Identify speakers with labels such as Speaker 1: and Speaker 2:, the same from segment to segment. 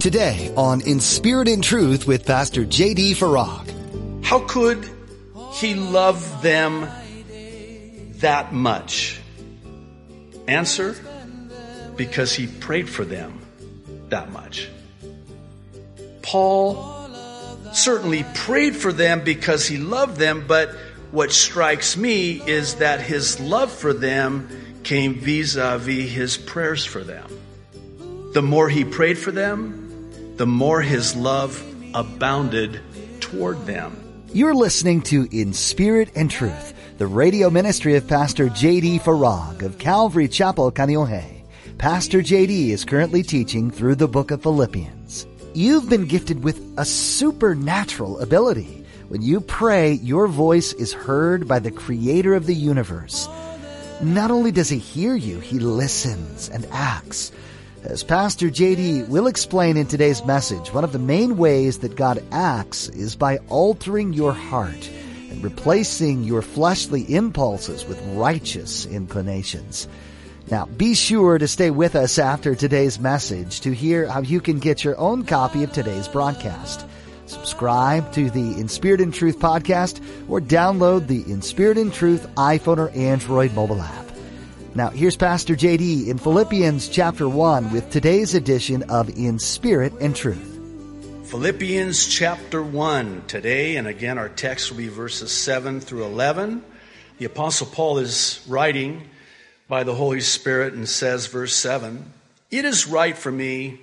Speaker 1: Today on In Spirit and Truth with Pastor J.D. Farag.
Speaker 2: How could he love them that much? Answer, because he prayed for them that much. Paul certainly prayed for them because he loved them, but what strikes me is that his love for them came vis-a-vis his prayers for them. The more he prayed for them, the more his love abounded toward them.
Speaker 1: You're listening to In Spirit and Truth, the radio ministry of Pastor J.D. Farag of Calvary Chapel, Kaneohe. Pastor J.D. is currently teaching through the book of Philippians. You've been gifted with a supernatural ability. When you pray, your voice is heard by the creator of the universe. Not only does he hear you, he listens and acts. As Pastor JD will explain in today's message, one of the main ways that God acts is by altering your heart and replacing your fleshly impulses with righteous inclinations. Now, be sure to stay with us after today's message to hear how you can get your own copy of today's broadcast. Subscribe to the In Spirit and Truth podcast or download the In Spirit and Truth iPhone or Android mobile app. Now, here's Pastor JD in Philippians chapter 1 with today's edition of In Spirit and Truth.
Speaker 2: Philippians chapter 1 today, and again, our text will be verses 7 through 11. The Apostle Paul is writing by the Holy Spirit and says, verse 7 It is right for me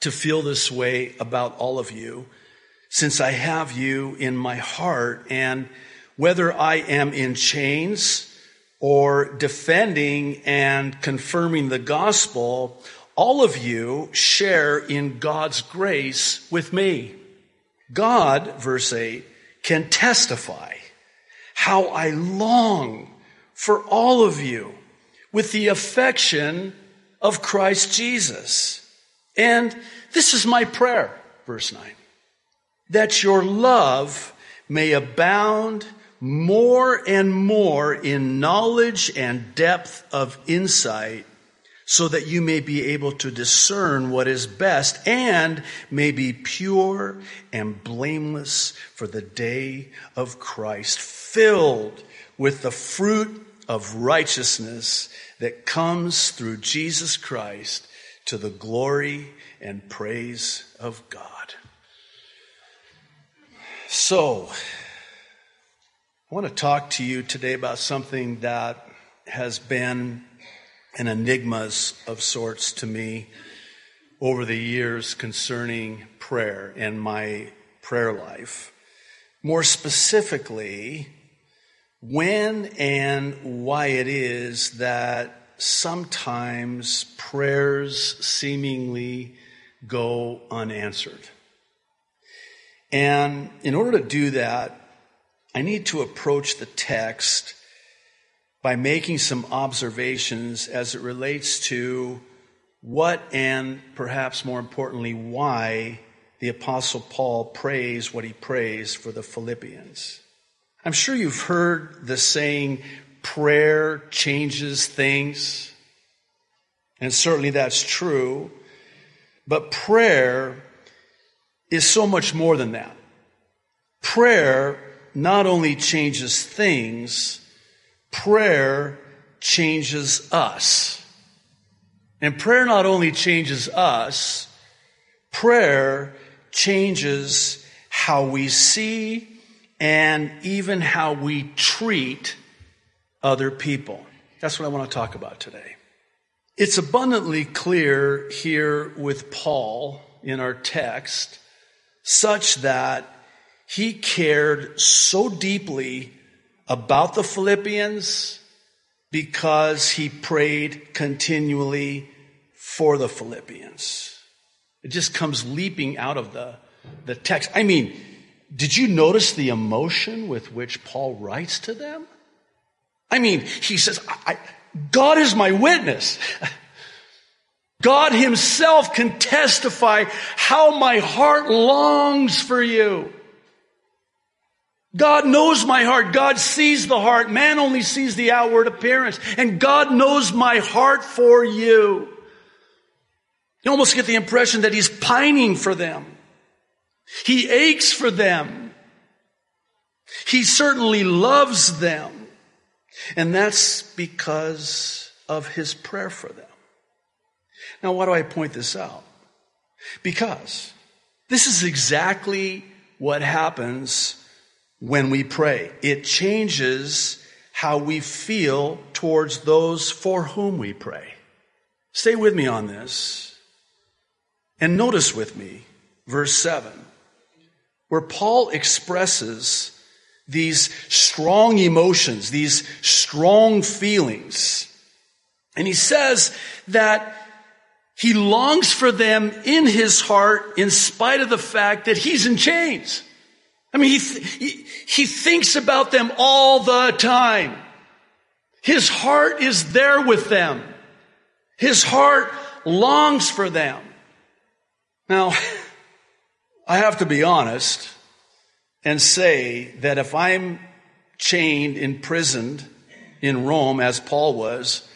Speaker 2: to feel this way about all of you, since I have you in my heart, and whether I am in chains, or defending and confirming the gospel, all of you share in God's grace with me. God, verse 8, can testify how I long for all of you with the affection of Christ Jesus. And this is my prayer, verse 9, that your love may abound more and more in knowledge and depth of insight so that you may be able to discern what is best and may be pure and blameless for the day of Christ, filled with the fruit of righteousness that comes through Jesus Christ to the glory and praise of God. So, I want to talk to you today about something that has been an enigma of sorts to me over the years concerning prayer and my prayer life. More specifically, when and why it is that sometimes prayers seemingly go unanswered. And in order to do that, I need to approach the text by making some observations as it relates to what and perhaps more importantly, why the Apostle Paul prays what he prays for the Philippians. I'm sure you've heard the saying, prayer changes things. And certainly that's true. But prayer is so much more than that. Prayer not only changes things, prayer changes us. And prayer not only changes us, prayer changes how we see and even how we treat other people. That's what I want to talk about today. It's abundantly clear here with Paul in our text, such that he cared so deeply about the Philippians because he prayed continually for the Philippians. It just comes leaping out of the, the text. I mean, did you notice the emotion with which Paul writes to them? I mean, he says, I, God is my witness. God himself can testify how my heart longs for you. God knows my heart. God sees the heart. Man only sees the outward appearance. And God knows my heart for you. You almost get the impression that he's pining for them. He aches for them. He certainly loves them. And that's because of his prayer for them. Now, why do I point this out? Because this is exactly what happens when we pray. It changes how we feel towards those for whom we pray. Stay with me on this. And notice with me verse 7, where Paul expresses these strong emotions, these strong feelings. And he says that he longs for them in his heart in spite of the fact that he's in chains. I mean, he, he, he thinks about them all the time. His heart is there with them. His heart longs for them. Now, I have to be honest and say that if I'm chained, imprisoned in Rome as Paul was,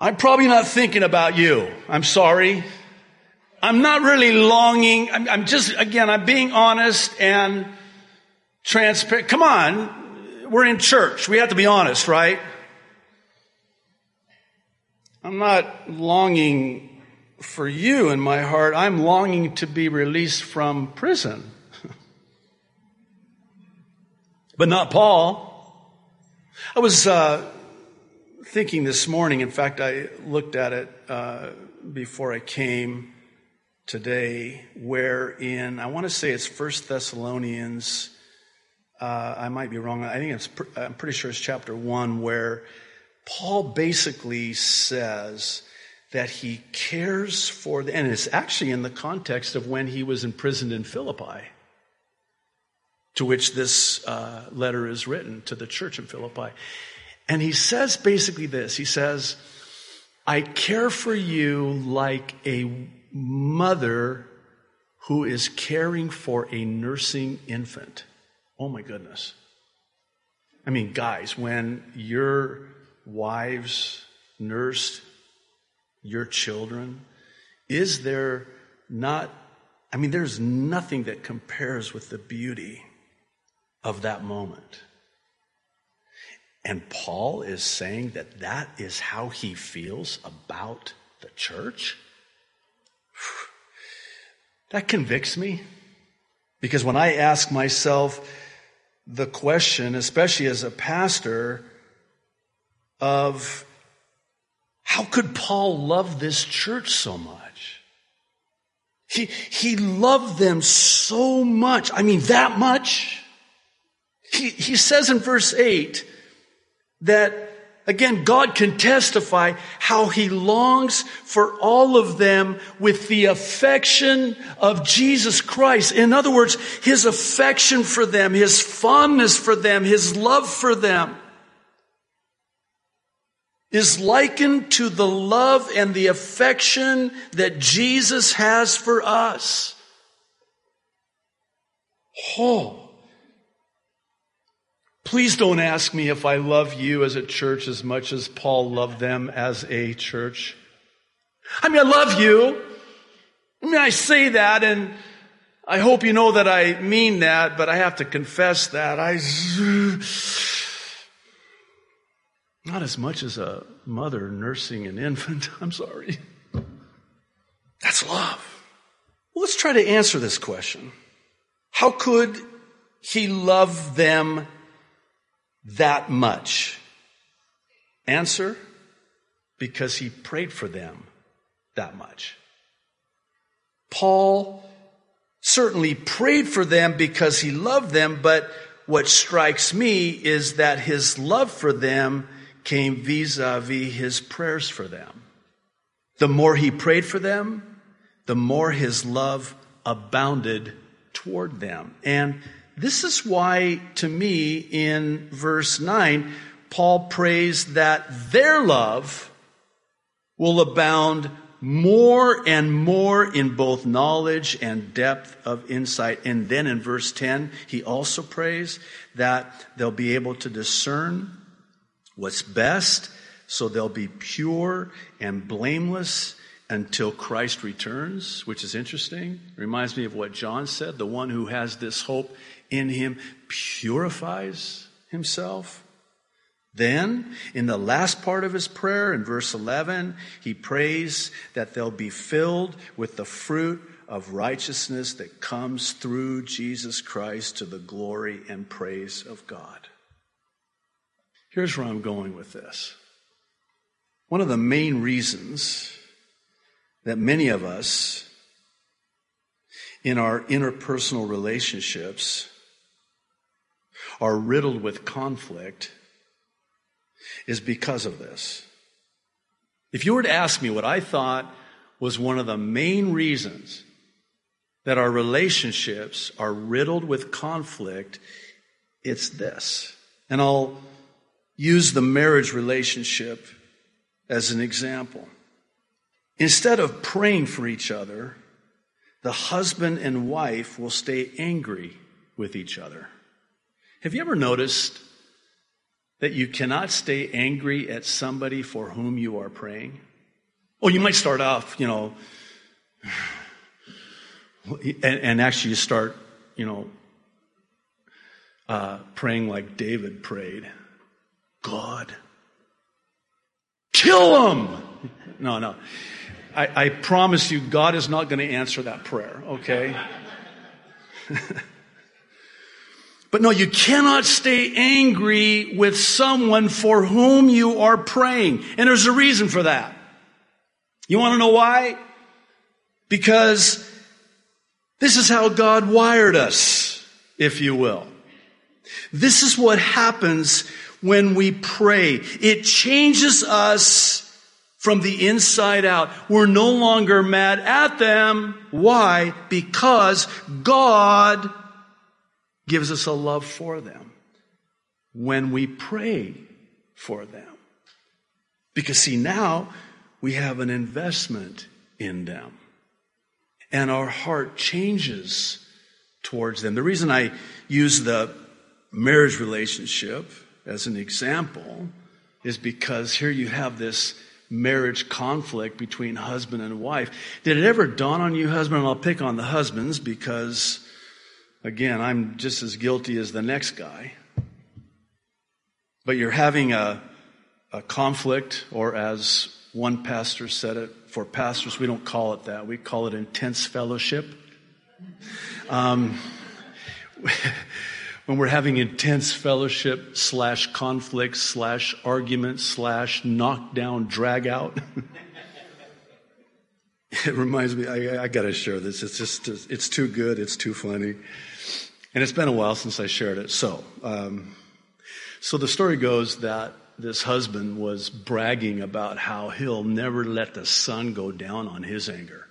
Speaker 2: I'm probably not thinking about you. I'm sorry. I'm not really longing. I'm, I'm just, again, I'm being honest and transparent. Come on. We're in church. We have to be honest, right? I'm not longing for you in my heart. I'm longing to be released from prison. but not Paul. I was uh, thinking this morning, in fact, I looked at it uh, before I came today, where in, I want to say it's First Thessalonians, uh, I might be wrong, I think it's, I'm pretty sure it's chapter 1, where Paul basically says that he cares for, the, and it's actually in the context of when he was imprisoned in Philippi to which this uh, letter is written to the church in Philippi. And he says basically this He says, I care for you like a mother who is caring for a nursing infant. Oh my goodness. I mean, guys, when your wives nursed your children, is there not, I mean, there's nothing that compares with the beauty of that moment. And Paul is saying that that is how he feels about the church. That convicts me. Because when I ask myself the question, especially as a pastor, of how could Paul love this church so much? He, he loved them so much. I mean, that much. He, he says in verse 8, that Again, God can testify how he longs for all of them with the affection of Jesus Christ. In other words, his affection for them, his fondness for them, his love for them is likened to the love and the affection that Jesus has for us. Oh, Please don't ask me if I love you as a church as much as Paul loved them as a church. I mean, I love you. I mean, I say that and I hope you know that I mean that, but I have to confess that I, not as much as a mother nursing an infant. I'm sorry. That's love. Well, let's try to answer this question. How could he love them that much? Answer, because he prayed for them that much. Paul certainly prayed for them because he loved them, but what strikes me is that his love for them came vis-a-vis his prayers for them. The more he prayed for them, the more his love abounded toward them. And this is why, to me, in verse 9, Paul prays that their love will abound more and more in both knowledge and depth of insight. And then in verse 10, he also prays that they'll be able to discern what's best, so they'll be pure and blameless until Christ returns, which is interesting. Reminds me of what John said the one who has this hope in him purifies himself. Then, in the last part of his prayer, in verse 11, he prays that they'll be filled with the fruit of righteousness that comes through Jesus Christ to the glory and praise of God. Here's where I'm going with this. One of the main reasons that many of us in our interpersonal relationships are riddled with conflict is because of this. If you were to ask me what I thought was one of the main reasons that our relationships are riddled with conflict, it's this. And I'll use the marriage relationship as an example. Instead of praying for each other, the husband and wife will stay angry with each other. Have you ever noticed that you cannot stay angry at somebody for whom you are praying? Oh, you might start off, you know, and, and actually you start, you know, uh, praying like David prayed God, kill him! No, no. I, I promise you, God is not going to answer that prayer, okay? But no, you cannot stay angry with someone for whom you are praying. And there's a reason for that. You want to know why? Because this is how God wired us, if you will. This is what happens when we pray. It changes us from the inside out. We're no longer mad at them. Why? Because God gives us a love for them when we pray for them. Because, see, now we have an investment in them, and our heart changes towards them. The reason I use the marriage relationship as an example is because here you have this marriage conflict between husband and wife. Did it ever dawn on you, husband? And I'll pick on the husbands because Again, I'm just as guilty as the next guy. But you're having a, a conflict, or as one pastor said it, for pastors, we don't call it that. We call it intense fellowship. Um, when we're having intense fellowship slash conflict slash argument slash knockdown drag out. it reminds me, I, I got to share this. It's just, it's too good. It's too funny. And it's been a while since I shared it. So, um, so the story goes that this husband was bragging about how he'll never let the sun go down on his anger.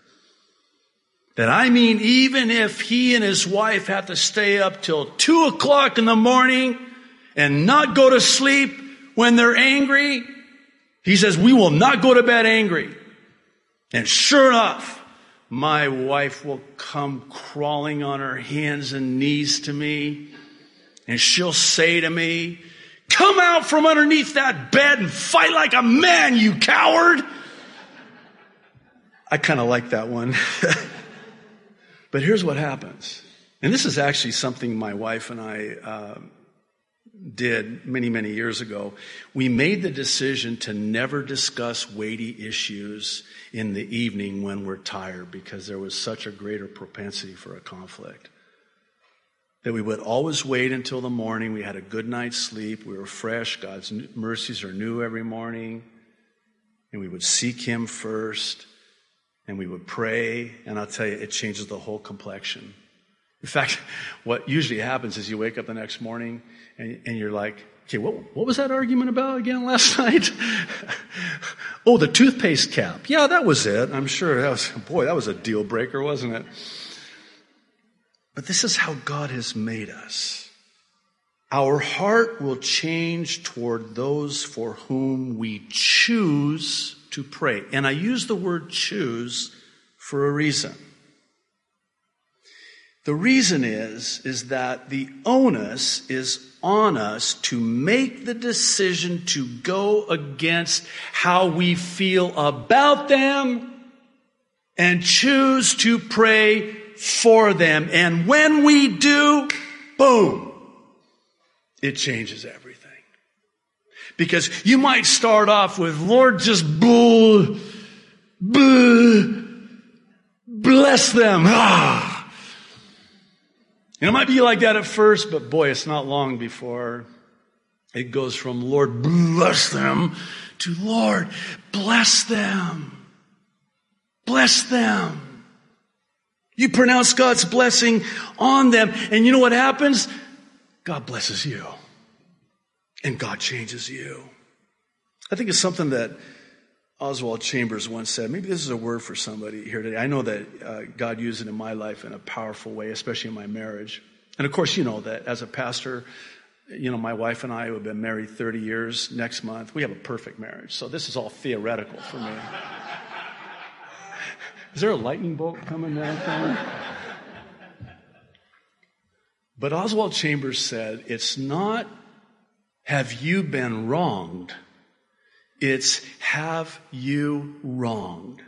Speaker 2: That I mean, even if he and his wife have to stay up till two o'clock in the morning and not go to sleep when they're angry, he says, we will not go to bed angry. And sure enough, my wife will come crawling on her hands and knees to me, and she'll say to me, Come out from underneath that bed and fight like a man, you coward! I kind of like that one. but here's what happens. And this is actually something my wife and I uh, did many, many years ago, we made the decision to never discuss weighty issues in the evening when we're tired because there was such a greater propensity for a conflict. That we would always wait until the morning. We had a good night's sleep. We were fresh. God's mercies are new every morning. And we would seek Him first. And we would pray. And I'll tell you, it changes the whole complexion. In fact, what usually happens is you wake up the next morning and, and you're like, okay, what, what was that argument about again last night? oh, the toothpaste cap. Yeah, that was it. I'm sure that was, boy, that was a deal breaker, wasn't it? But this is how God has made us. Our heart will change toward those for whom we choose to pray. And I use the word choose for a reason. The reason is, is that the onus is on us to make the decision to go against how we feel about them and choose to pray for them. And when we do, boom, it changes everything. Because you might start off with, Lord, just bull, bull, bless them. Ah. And it might be like that at first, but boy, it's not long before it goes from Lord bless them to Lord bless them. Bless them. You pronounce God's blessing on them, and you know what happens? God blesses you. And God changes you. I think it's something that Oswald Chambers once said. Maybe this is a word for somebody here today. I know that uh, God used it in my life in a powerful way, especially in my marriage. And of course, you know that as a pastor, you know, my wife and I have been married 30 years next month. We have a perfect marriage. So this is all theoretical for me. is there a lightning bolt coming down? But Oswald Chambers said, it's not have you been wronged? It's have you wronged?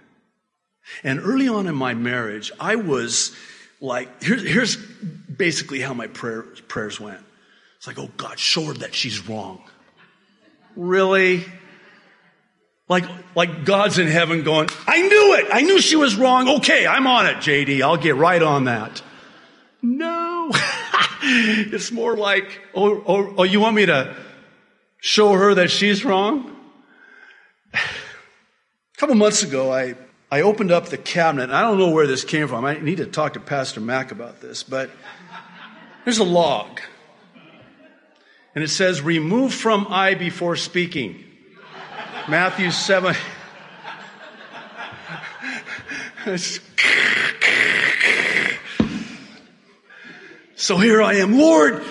Speaker 2: And early on in my marriage, I was like, here, here's basically how my prayer, prayers went. It's like, oh God, show her that she's wrong. Really? Like, like God's in heaven going, I knew it. I knew she was wrong. Okay, I'm on it, JD. I'll get right on that. No. it's more like, oh, oh, oh, you want me to show her that she's wrong? A couple months ago, I, I opened up the cabinet. and I don't know where this came from. I need to talk to Pastor Mac about this, but there's a log. And it says, remove from eye before speaking. Matthew 7. so here I am, Lord,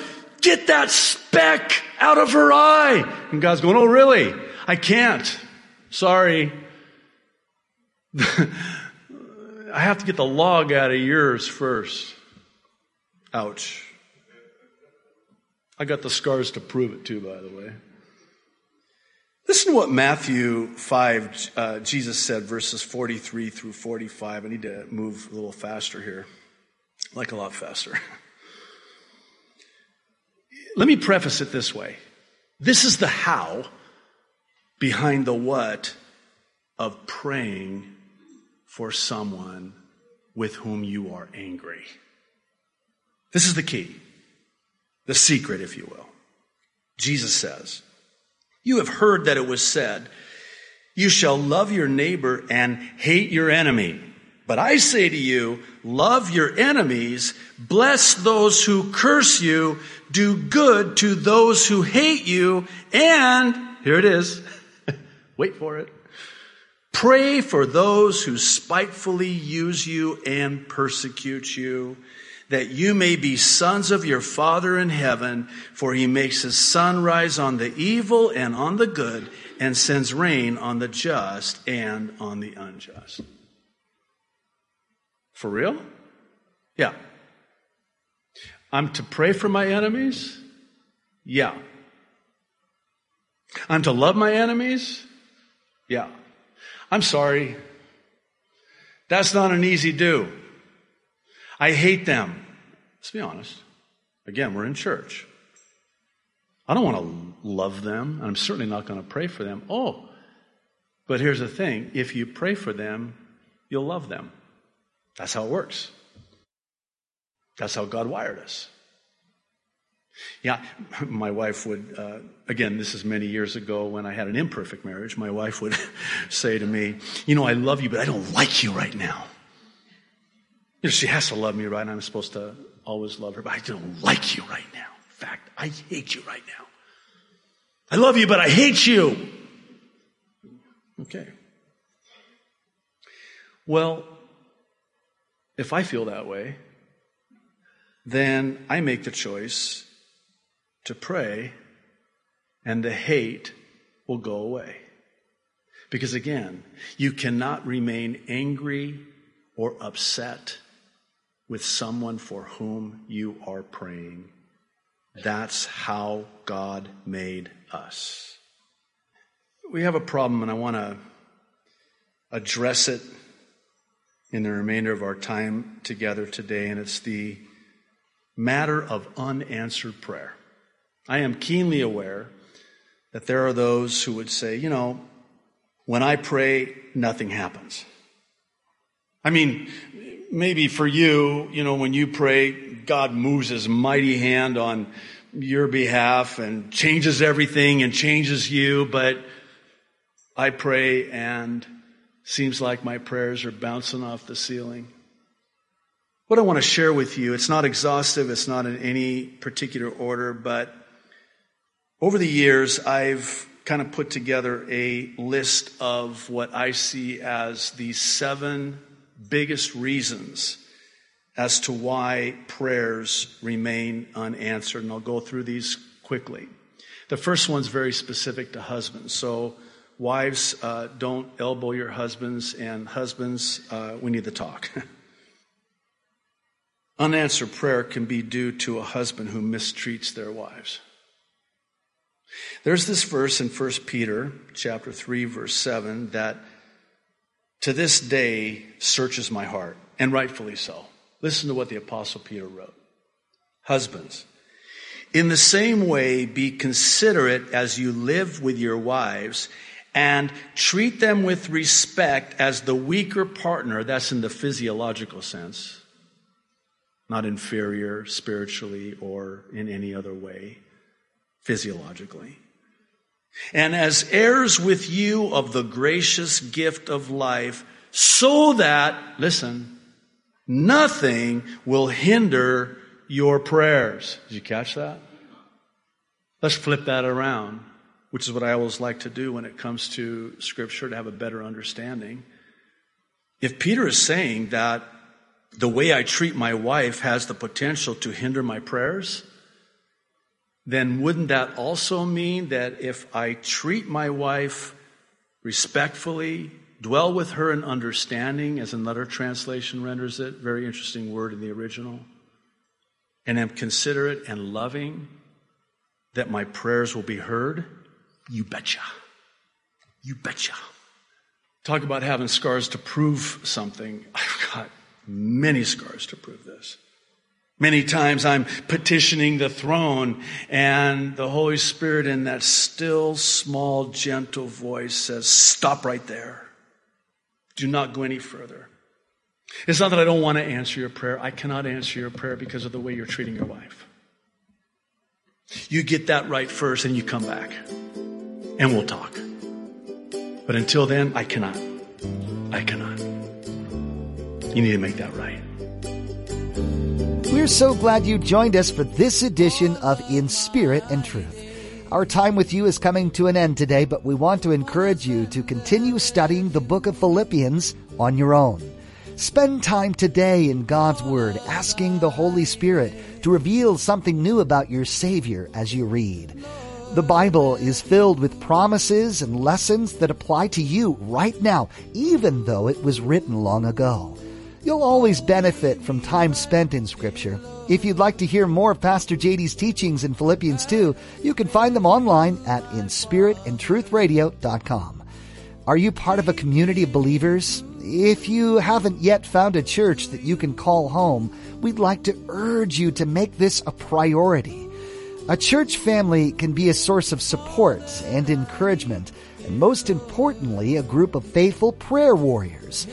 Speaker 2: get that speck out of her eye. And God's going, Oh, really? I can't. Sorry. I have to get the log out of yours first. Ouch. I got the scars to prove it too, by the way. Listen to what Matthew 5, uh, Jesus said, verses 43 through 45. I need to move a little faster here, like a lot faster. Let me preface it this way this is the how behind the what of praying for someone with whom you are angry. This is the key, the secret, if you will. Jesus says, You have heard that it was said, You shall love your neighbor and hate your enemy. But I say to you, love your enemies, bless those who curse you, do good to those who hate you, and, here it is, wait for it, Pray for those who spitefully use you and persecute you, that you may be sons of your Father in heaven, for he makes his sun rise on the evil and on the good, and sends rain on the just and on the unjust. For real? Yeah. I'm to pray for my enemies? Yeah. I'm to love my enemies? Yeah. I'm sorry. That's not an easy do. I hate them. Let's be honest. Again, we're in church. I don't want to love them, and I'm certainly not going to pray for them. Oh, but here's the thing if you pray for them, you'll love them. That's how it works. That's how God wired us. Yeah, my wife would, uh, again, this is many years ago when I had an imperfect marriage, my wife would say to me, You know, I love you, but I don't like you right now. You know, she has to love me, right? I'm supposed to always love her, but I don't like you right now. In fact, I hate you right now. I love you, but I hate you. Okay. Well, if I feel that way, then I make the choice to pray, and the hate will go away. Because again, you cannot remain angry or upset with someone for whom you are praying. That's how God made us. We have a problem, and I want to address it in the remainder of our time together today, and it's the matter of unanswered prayer. I am keenly aware that there are those who would say, you know, when I pray, nothing happens. I mean, maybe for you, you know, when you pray, God moves his mighty hand on your behalf and changes everything and changes you, but I pray and seems like my prayers are bouncing off the ceiling. What I want to share with you, it's not exhaustive, it's not in any particular order, but over the years, I've kind of put together a list of what I see as the seven biggest reasons as to why prayers remain unanswered. And I'll go through these quickly. The first one's very specific to husbands. So, wives, uh, don't elbow your husbands, and husbands, uh, we need to talk. Unanswered prayer can be due to a husband who mistreats their wives. There's this verse in 1 Peter chapter 3 verse 7 that to this day searches my heart, and rightfully so. Listen to what the Apostle Peter wrote. Husbands, in the same way, be considerate as you live with your wives and treat them with respect as the weaker partner. That's in the physiological sense, not inferior spiritually or in any other way, physiologically. And as heirs with you of the gracious gift of life, so that, listen, nothing will hinder your prayers. Did you catch that? Let's flip that around, which is what I always like to do when it comes to Scripture to have a better understanding. If Peter is saying that the way I treat my wife has the potential to hinder my prayers, then wouldn't that also mean that if I treat my wife respectfully, dwell with her in understanding, as another translation renders it, very interesting word in the original, and am considerate and loving, that my prayers will be heard? You betcha. You betcha. Talk about having scars to prove something. I've got many scars to prove this. Many times I'm petitioning the throne and the Holy Spirit in that still, small, gentle voice says, stop right there. Do not go any further. It's not that I don't want to answer your prayer. I cannot answer your prayer because of the way you're treating your wife. You get that right first and you come back and we'll talk. But until then, I cannot. I cannot. You need to make that right.
Speaker 1: We're so glad you joined us for this edition of In Spirit and Truth. Our time with you is coming to an end today, but we want to encourage you to continue studying the book of Philippians on your own. Spend time today in God's Word, asking the Holy Spirit to reveal something new about your Savior as you read. The Bible is filled with promises and lessons that apply to you right now, even though it was written long ago. You'll always benefit from time spent in Scripture. If you'd like to hear more of Pastor JD's teachings in Philippians 2, you can find them online at inspiritandtruthradio.com. Are you part of a community of believers? If you haven't yet found a church that you can call home, we'd like to urge you to make this a priority. A church family can be a source of support and encouragement, and most importantly, a group of faithful prayer warriors.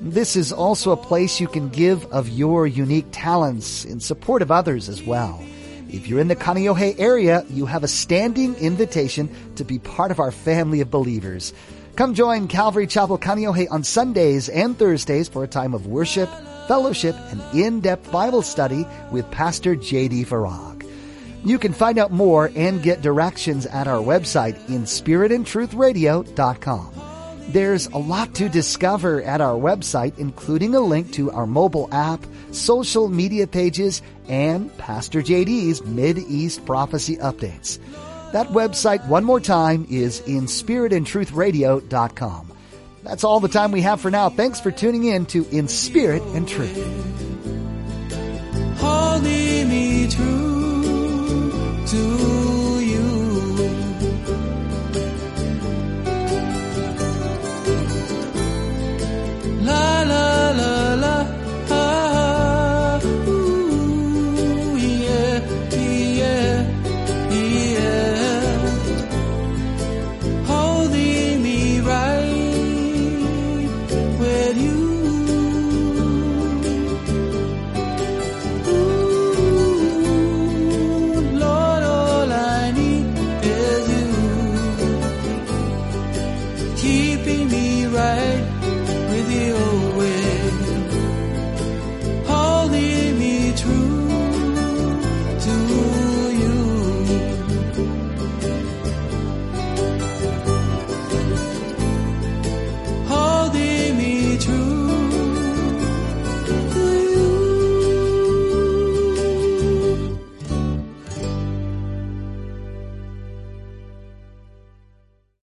Speaker 1: This is also a place you can give of your unique talents in support of others as well. If you're in the Kaneohe area, you have a standing invitation to be part of our family of believers. Come join Calvary Chapel Kaneohe on Sundays and Thursdays for a time of worship, fellowship, and in-depth Bible study with Pastor J.D. Farag. You can find out more and get directions at our website inspiritandtruthradio.com. There's a lot to discover at our website, including a link to our mobile app, social media pages, and Pastor JD's Mid East Prophecy updates. That website, one more time, is inspiritandtruthradio.com. That's all the time we have for now. Thanks for tuning in to In Spirit and Truth.
Speaker 3: Holding me true to